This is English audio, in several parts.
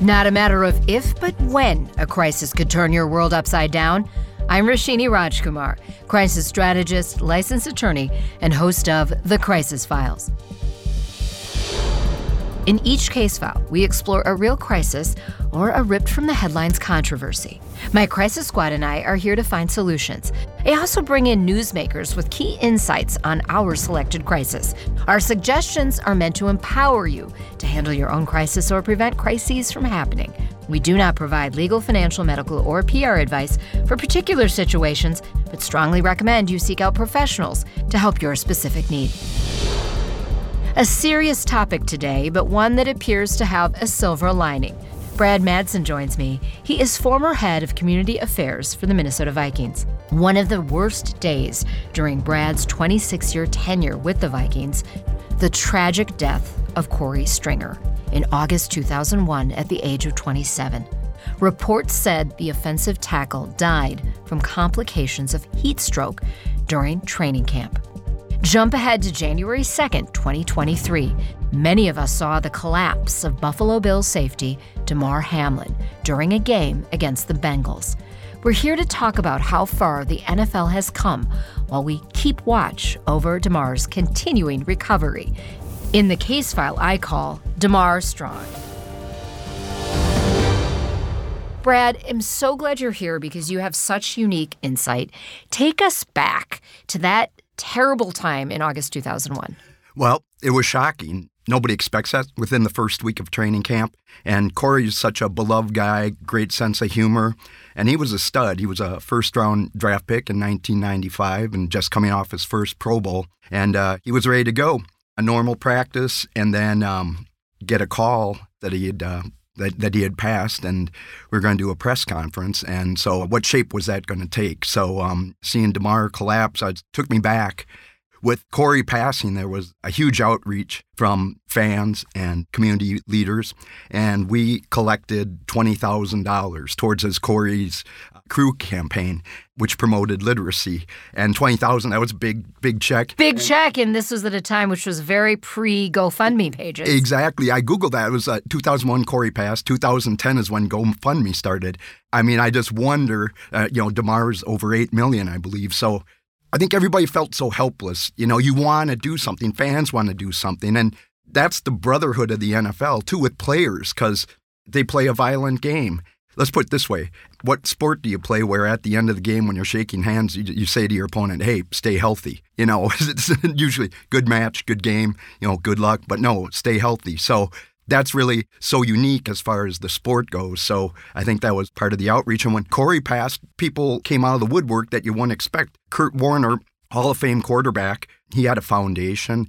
Not a matter of if, but when a crisis could turn your world upside down. I'm Roshini Rajkumar, crisis strategist, licensed attorney, and host of The Crisis Files. In each case file, we explore a real crisis or a ripped from the headlines controversy. My crisis squad and I are here to find solutions. I also bring in newsmakers with key insights on our selected crisis. Our suggestions are meant to empower you to handle your own crisis or prevent crises from happening. We do not provide legal, financial, medical, or PR advice for particular situations, but strongly recommend you seek out professionals to help your specific need. A serious topic today, but one that appears to have a silver lining. Brad Madson joins me. He is former head of community affairs for the Minnesota Vikings. One of the worst days during Brad's 26 year tenure with the Vikings, the tragic death of Korey Stringer in August 2001 at the age of 27. Reports said the offensive tackle died from complications of heat stroke during training camp. Jump ahead to January 2nd, 2023. Many of us saw the collapse of Buffalo Bills safety Damar Hamlin during a game against the Bengals. We're here to talk about how far the NFL has come while we keep watch over Damar's continuing recovery. In the case file I call Damar Strong. Brad, I'm so glad you're here because you have such unique insight. Take us back to that terrible time in August 2001? Well, it was shocking. Nobody expects that within the first week of training camp. And Korey is such a beloved guy, great sense of humor. And he was a stud. He was a first round draft pick in 1995 and just coming off his first Pro Bowl. And uh, he was ready to go. A normal practice, and then um, get a call that he had uh, that, that he had passed, and we are going to do a press conference. And so, what shape was that going to take? So, um, seeing Damar collapse, it took me back. With Korey passing, there was a huge outreach from fans and community leaders, and we collected $20,000 towards his Korey's crew campaign, which promoted literacy. And 20,000, that was a big, big check. Big check. And this was at a time which was very pre GoFundMe pages. Exactly. I Googled that. It was uh, 2001 Korey passed. 2010 is when GoFundMe started. I mean, I just wonder, uh, you know, Damar's over 8 million, I believe. So I think everybody felt so helpless. You know, you want to do something, fans want to do something. And that's the brotherhood of the NFL, too, with players, because they play a violent game let's put it this way what sport do you play where at the end of the game when you're shaking hands you, you say to your opponent hey stay healthy you know it's usually good match good game you know good luck but no stay healthy so that's really so unique as far as the sport goes. So I think that was part of the outreach. And when Korey passed, people came out of the woodwork that you wouldn't expect. Kurt Warner, Hall of Fame quarterback, he had a foundation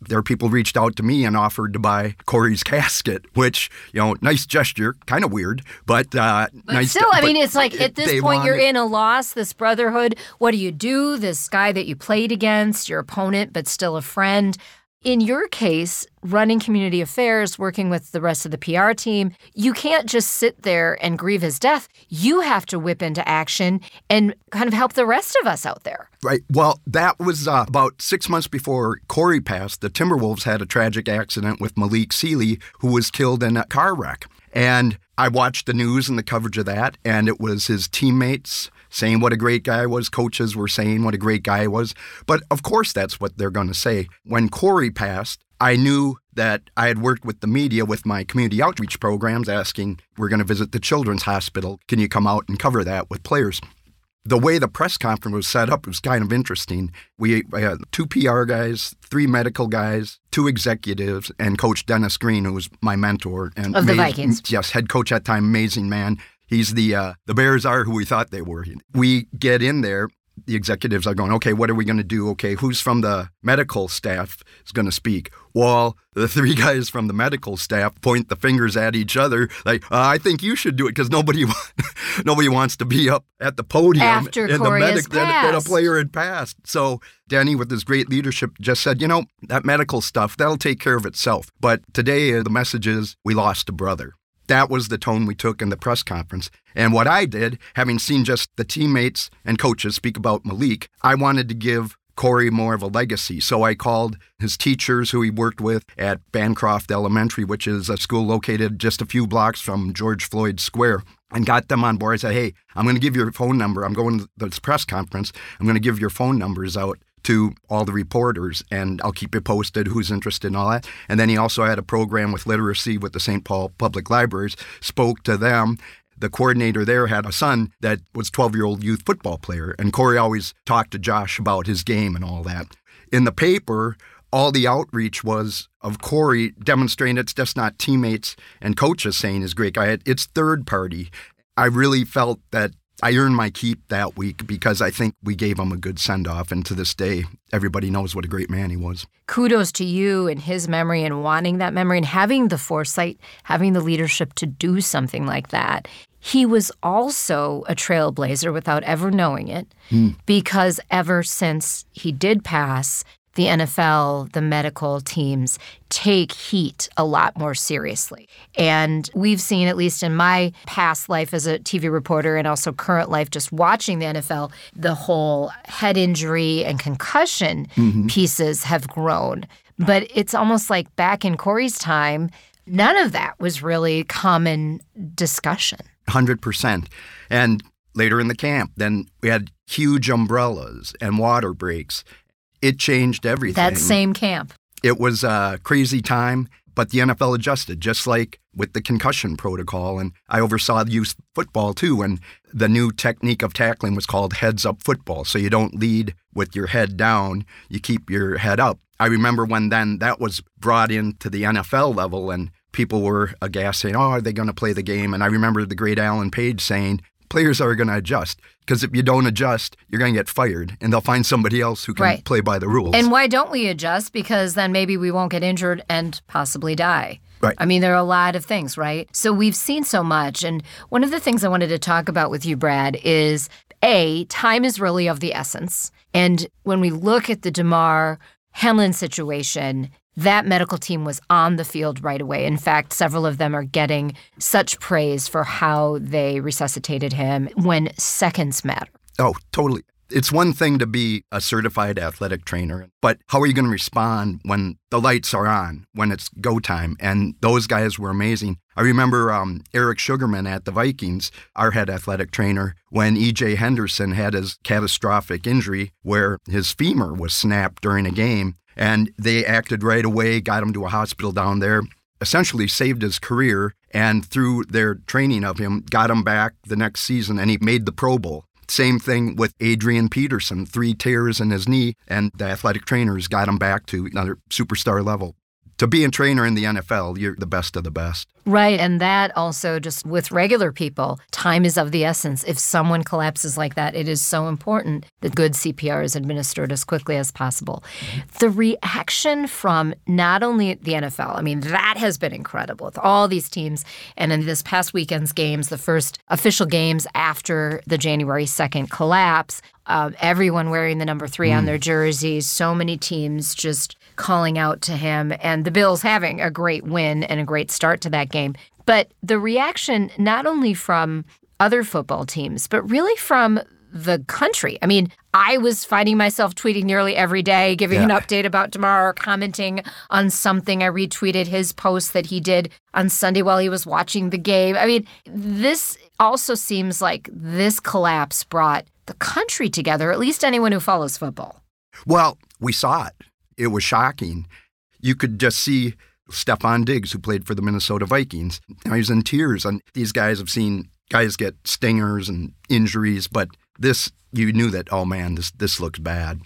there are people reached out to me and offered to buy Korey's casket, which you know, nice gesture, kind of weird, but, uh, but nice. Still, I mean, it's like at this point you're in a loss. This brotherhood. What do you do? This guy that you played against, your opponent, but still a friend. In your case, running community affairs, working with the rest of the PR team, you can't just sit there and grieve his death. You have to whip into action and kind of help the rest of us out there. Right. Well, that was uh, about six months before Korey passed. The Timberwolves had a tragic accident with Malik Sealy, who was killed in a car wreck. And I watched the news and the coverage of that, and it was his teammates saying what a great guy was. Coaches were saying what a great guy was. But of course, that's what they're going to say. When Korey passed, I knew that I had worked with the media with my community outreach programs asking, we're going to visit the Children's Hospital. Can you come out and cover that with players? The way the press conference was set up was kind of interesting. We had two PR guys, three medical guys, two executives, and Coach Dennis Green, who was my mentor and of the Vikings. Yes, head coach at time, amazing man. He's the uh, the Bears are who we thought they were. We get in there. The executives are going, okay, what are we going to do? Okay, who's from the medical staff is going to speak? Well, the three guys from the medical staff point the fingers at each other, like, uh, "I think you should do it," because nobody, nobody wants to be up at the podium after and the medic that, a player had passed. So Danny, with his great leadership, just said, "You know, that medical stuff that'll take care of itself." But today, the message is, we lost a brother. That was the tone we took in the press conference. And what I did, having seen just the teammates and coaches speak about Malik, I wanted to give Korey more of a legacy. So I called his teachers who he worked with at Bancroft Elementary, which is a school located just a few blocks from George Floyd Square, and got them on board. I said, hey, I'm going to give your phone number. I'm going to this press conference. I'm going to give your phone numbers out to all the reporters and I'll keep you posted who's interested in all that. And then he also had a program with literacy with the St. Paul Public Libraries, spoke to them. The coordinator there had a son that was 12 year old youth football player, and Korey always talked to Josh about his game and all that. In the paper, all the outreach was of Korey demonstrating it's just not teammates and coaches saying he's great guy. It's third party. I really felt that I earned my keep that week because I think we gave him a good send off. And to this day, everybody knows what a great man he was. Kudos to you and his memory and wanting that memory and having the foresight, having the leadership to do something like that. He was also a trailblazer without ever knowing it hmm. because ever since he did pass, the NFL, the medical teams take heat a lot more seriously. And we've seen, at least in my past life as a TV reporter and also current life, just watching the NFL, the whole head injury and concussion mm-hmm. pieces have grown. But it's almost like back in Korey's time, none of that was really common discussion. 100%. And later in the camp, then we had huge umbrellas and water breaks it changed everything. That same camp. It was a crazy time, but the NFL adjusted, just like with the concussion protocol. And I oversaw youth football too. And the new technique of tackling was called heads up football. So you don't lead with your head down, you keep your head up. I remember when then that was brought into the NFL level and people were aghast saying, Oh, are they going to play the game? And I remember the great Alan Page saying, players are going to adjust because if you don't adjust, you're going to get fired and they'll find somebody else who can right. play by the rules. And why don't we adjust? Because then maybe we won't get injured and possibly die. Right. I mean, there are a lot of things, right? So we've seen so much. And one of the things I wanted to talk about with you, Brad, is A, time is really of the essence. And when we look at the Damar Hamlin situation, that medical team was on the field right away. In fact, several of them are getting such praise for how they resuscitated him when seconds matter. Oh, totally. It's one thing to be a certified athletic trainer, but how are you going to respond when the lights are on, when it's go time? And those guys were amazing. I remember um, Eric Sugarman at the Vikings, our head athletic trainer, when EJ Henderson had his catastrophic injury where his femur was snapped during a game. And they acted right away, got him to a hospital down there, essentially saved his career. And through their training of him, got him back the next season and he made the Pro Bowl. Same thing with Adrian Peterson, three tears in his knee, and the athletic trainers got him back to another superstar level to be a trainer in the NFL, you're the best of the best. Right. And that also, just with regular people, time is of the essence. If someone collapses like that, it is so important that good CPR is administered as quickly as possible. The reaction from not only the NFL, I mean, that has been incredible with all these teams. And in this past weekend's games, the first official games after the January 2nd collapse, uh, everyone wearing the number three mm. on their jerseys, so many teams just calling out to him, and the Bills having a great win and a great start to that game. But the reaction, not only from other football teams, but really from the country. I mean, I was finding myself tweeting nearly every day, giving yeah. an update about Damar, commenting on something. I retweeted his post that he did on Sunday while he was watching the game. I mean, this also seems like this collapse brought the country together, at least anyone who follows football. Well, we saw it it was shocking. You could just see Stefon Diggs, who played for the Minnesota Vikings. I was in tears. And these guys have seen guys get stingers and injuries, but this, you knew that, oh man, this, this looks bad.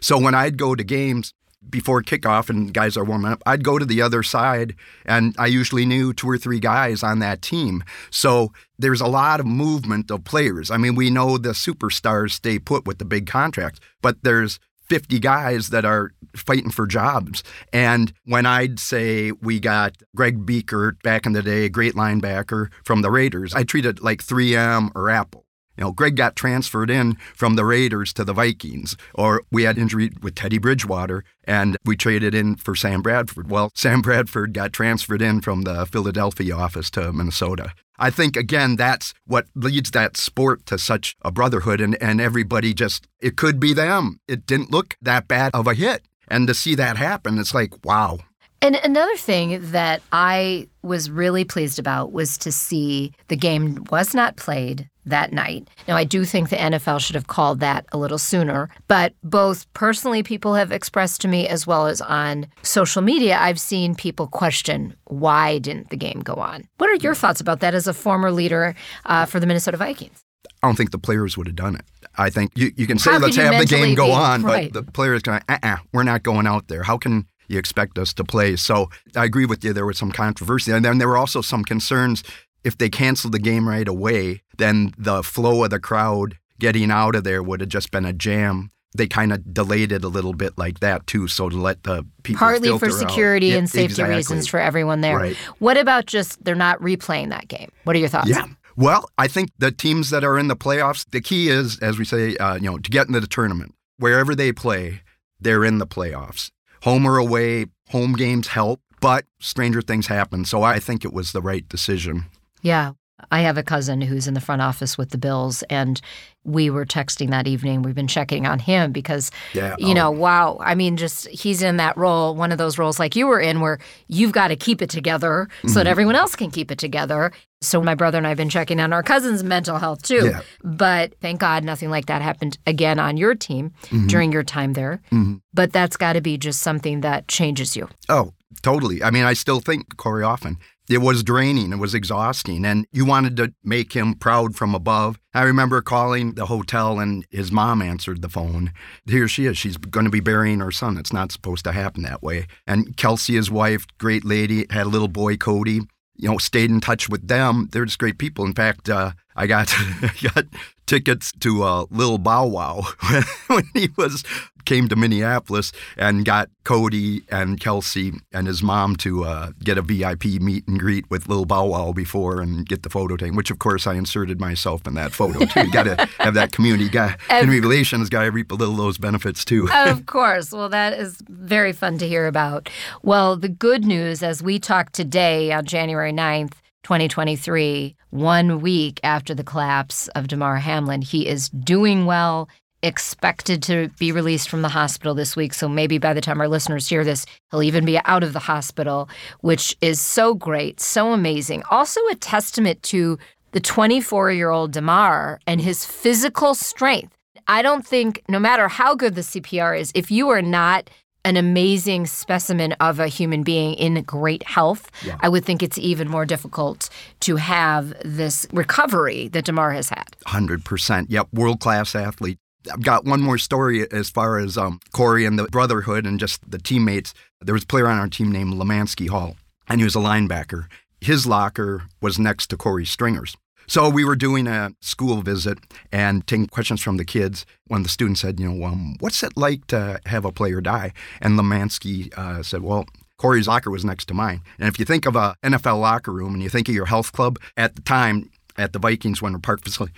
So when I'd go to games before kickoff and guys are warming up, I'd go to the other side and I usually knew two or three guys on that team. So there's a lot of movement of players. I mean, we know the superstars stay put with the big contracts, but there's 50 guys that are fighting for jobs. And when I'd say we got Greg Biekert back in the day, a great linebacker from the Raiders, I treated like 3M or Apple. You know, Greg got transferred in from the Raiders to the Vikings, or we had injury with Teddy Bridgewater and we traded in for Sam Bradford. Well, Sam Bradford got transferred in from the Philadelphia office to Minnesota. I think again that's what leads that sport to such a brotherhood and, and everybody just it could be them. It didn't look that bad of a hit. And to see that happen, it's like, wow, and another thing that I was really pleased about was to see the game was not played that night. Now, I do think the NFL should have called that a little sooner, but both personally, people have expressed to me, as well as on social media, I've seen people question why didn't the game go on? What are your thoughts about that as a former leader uh, for the Minnesota Vikings? I don't think the players would have done it. I think you, you can say, How let's have the game go be, on, right. but the players going, uh uh-uh, we're not going out there. How can you expect us to play. So I agree with you. There was some controversy. And then there were also some concerns if they canceled the game right away, then the flow of the crowd getting out of there would have just been a jam. They kind of delayed it a little bit like that too, so to let the people partly for security and safety exactly. reasons for everyone there. Right. What about just they're not replaying that game? What are your thoughts? Yeah. Well, I think the teams that are in the playoffs, the key is, as we say, uh, you know, to get into the tournament. Wherever they play, they're in the playoffs home or away, home games help, but stranger things happen. So I think it was the right decision. Yeah. I have a cousin who's in the front office with the Bills, and we were texting that evening. We've been checking on him because, yeah, you oh. know, wow. I mean, just he's in that role, one of those roles like you were in, where you've got to keep it together so mm-hmm. that everyone else can keep it together. So my brother and I have been checking on our cousin's mental health too. Yeah. But thank God nothing like that happened again on your team mm-hmm. during your time there. Mm-hmm. But that's got to be just something that changes you. Oh, totally. I mean, I still think Korey often it was draining, it was exhausting, and you wanted to make him proud from above. I remember calling the hotel, and his mom answered the phone. Here she is. She's going to be burying her son. It's not supposed to happen that way. And Kelsey, his wife, great lady, had a little boy, Cody. You know, stayed in touch with them. They're just great people. In fact, uh, I got got tickets to uh, Lil Bow Wow when he was came to Minneapolis and got Cody and Kelsey and his mom to uh, get a VIP meet and greet with Lil Bow Wow before and get the photo taken. Which of course I inserted myself in that photo too. You got to have that community guy, community relations guy reap a little of those benefits too. of course. Well, that is very fun to hear about. Well, the good news as we talk today on January 9th 2023, one week after the collapse of Damar Hamlin. He is doing well, expected to be released from the hospital this week. So maybe by the time our listeners hear this, he'll even be out of the hospital, which is so great, so amazing. Also, a testament to the 24 year old Damar and his physical strength. I don't think, no matter how good the CPR is, if you are not an amazing specimen of a human being in great health, yeah. I would think it's even more difficult to have this recovery that Damar has had. 100%. Yep, world class athlete. I've got one more story as far as um, Korey and the brotherhood and just the teammates. There was a player on our team named Lemanski Hall, and he was a linebacker. His locker was next to Korey Stringer's. So we were doing a school visit and taking questions from the kids. When the student said, you know, um, what's it like to have a player die? And Lemanski uh, said, well, Korey's locker was next to mine. And if you think of a NFL locker room and you think of your health club, at the time at the Vikings Winter Park facility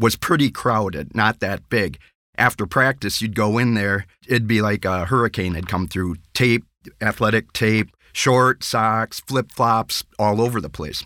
was pretty crowded, not that big. After practice, you'd go in there, it'd be like a hurricane had come through, tape, athletic tape, short socks, flip flops, all over the place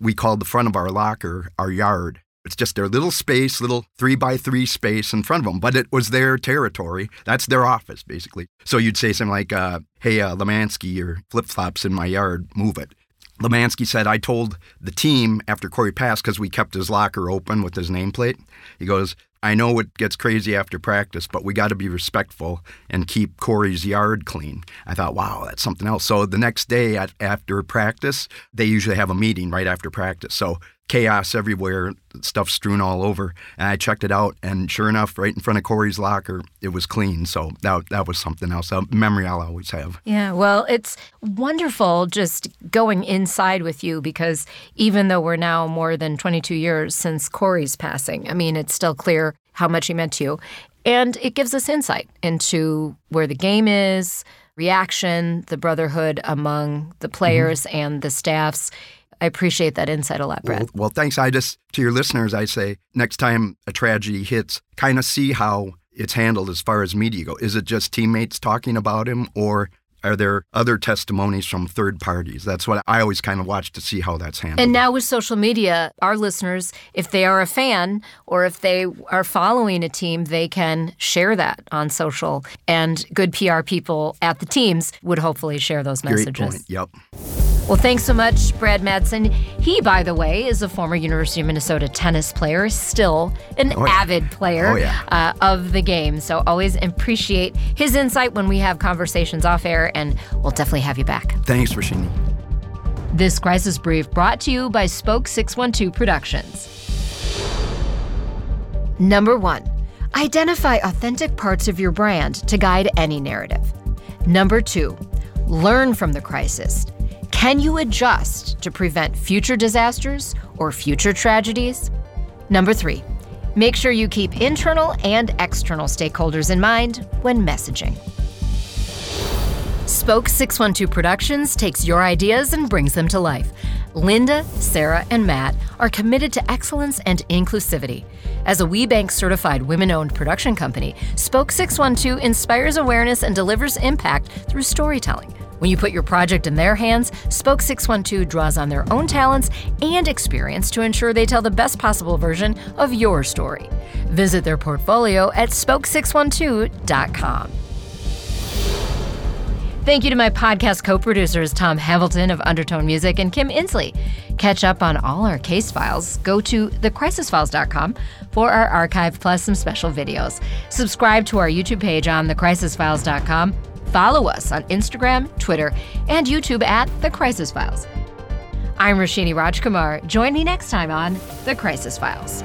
we called the front of our locker our yard. It's just their little space, little three by three space in front of them, but it was their territory. That's their office, basically. So you'd say something like, uh, hey, uh, Lemanski, your flip flops in my yard, move it. Lemanski said, I told the team after Korey passed, because we kept his locker open with his nameplate, he goes, I know it gets crazy after practice, but we got to be respectful and keep Korey's yard clean. I thought, wow, that's something else. So the next day at, after practice, they usually have a meeting right after practice. So chaos everywhere, stuff strewn all over. And I checked it out, and sure enough, right in front of Korey's locker, it was clean. So that that was something else, a memory I'll always have. Yeah, well, it's wonderful just going inside with you because even though we're now more than 22 years since Korey's passing, I mean, it's still clear how much he meant to you. And it gives us insight into where the game is, reaction, the brotherhood among the players mm-hmm. and the staffs I appreciate that insight a lot, Brad. Well, well, thanks. I just, to your listeners, I say next time a tragedy hits, kind of see how it's handled as far as media go. Is it just teammates talking about him, or are there other testimonies from third parties? That's what I always kind of watch to see how that's handled. And now with social media, our listeners, if they are a fan or if they are following a team, they can share that on social. And good PR people at the teams would hopefully share those messages. Great point. Yep. Well, thanks so much, Brad Madson. He, by the way, is a former University of Minnesota tennis player, still an Oh, yeah. avid player Oh, yeah. uh, of the game. So always appreciate his insight when we have conversations off air, and we'll definitely have you back. Thanks, Roshini. This crisis brief brought to you by Spoke 612 Productions. Number one, identify authentic parts of your brand to guide any narrative. Number two, learn from the crisis. Can you adjust to prevent future disasters or future tragedies? Number three, make sure you keep internal and external stakeholders in mind when messaging. Spoke 612 Productions takes your ideas and brings them to life. Linda, Sarah, and Matt are committed to excellence and inclusivity. As a WBENC certified women owned production company, Spoke 612 inspires awareness and delivers impact through storytelling. When you put your project in their hands, Spoke 612 draws on their own talents and experience to ensure they tell the best possible version of your story. Visit their portfolio at spoke612.com. Thank you to my podcast co producers, Tom Hamilton of Undertone Music and Kim Inslee. Catch up on all our case files. Go to thecrisisfiles.com for our archive plus some special videos. Subscribe to our YouTube page on thecrisisfiles.com. Follow us on Instagram, Twitter, and YouTube at The Crisis Files. I'm Roshini Rajkumar. Join me next time on The Crisis Files.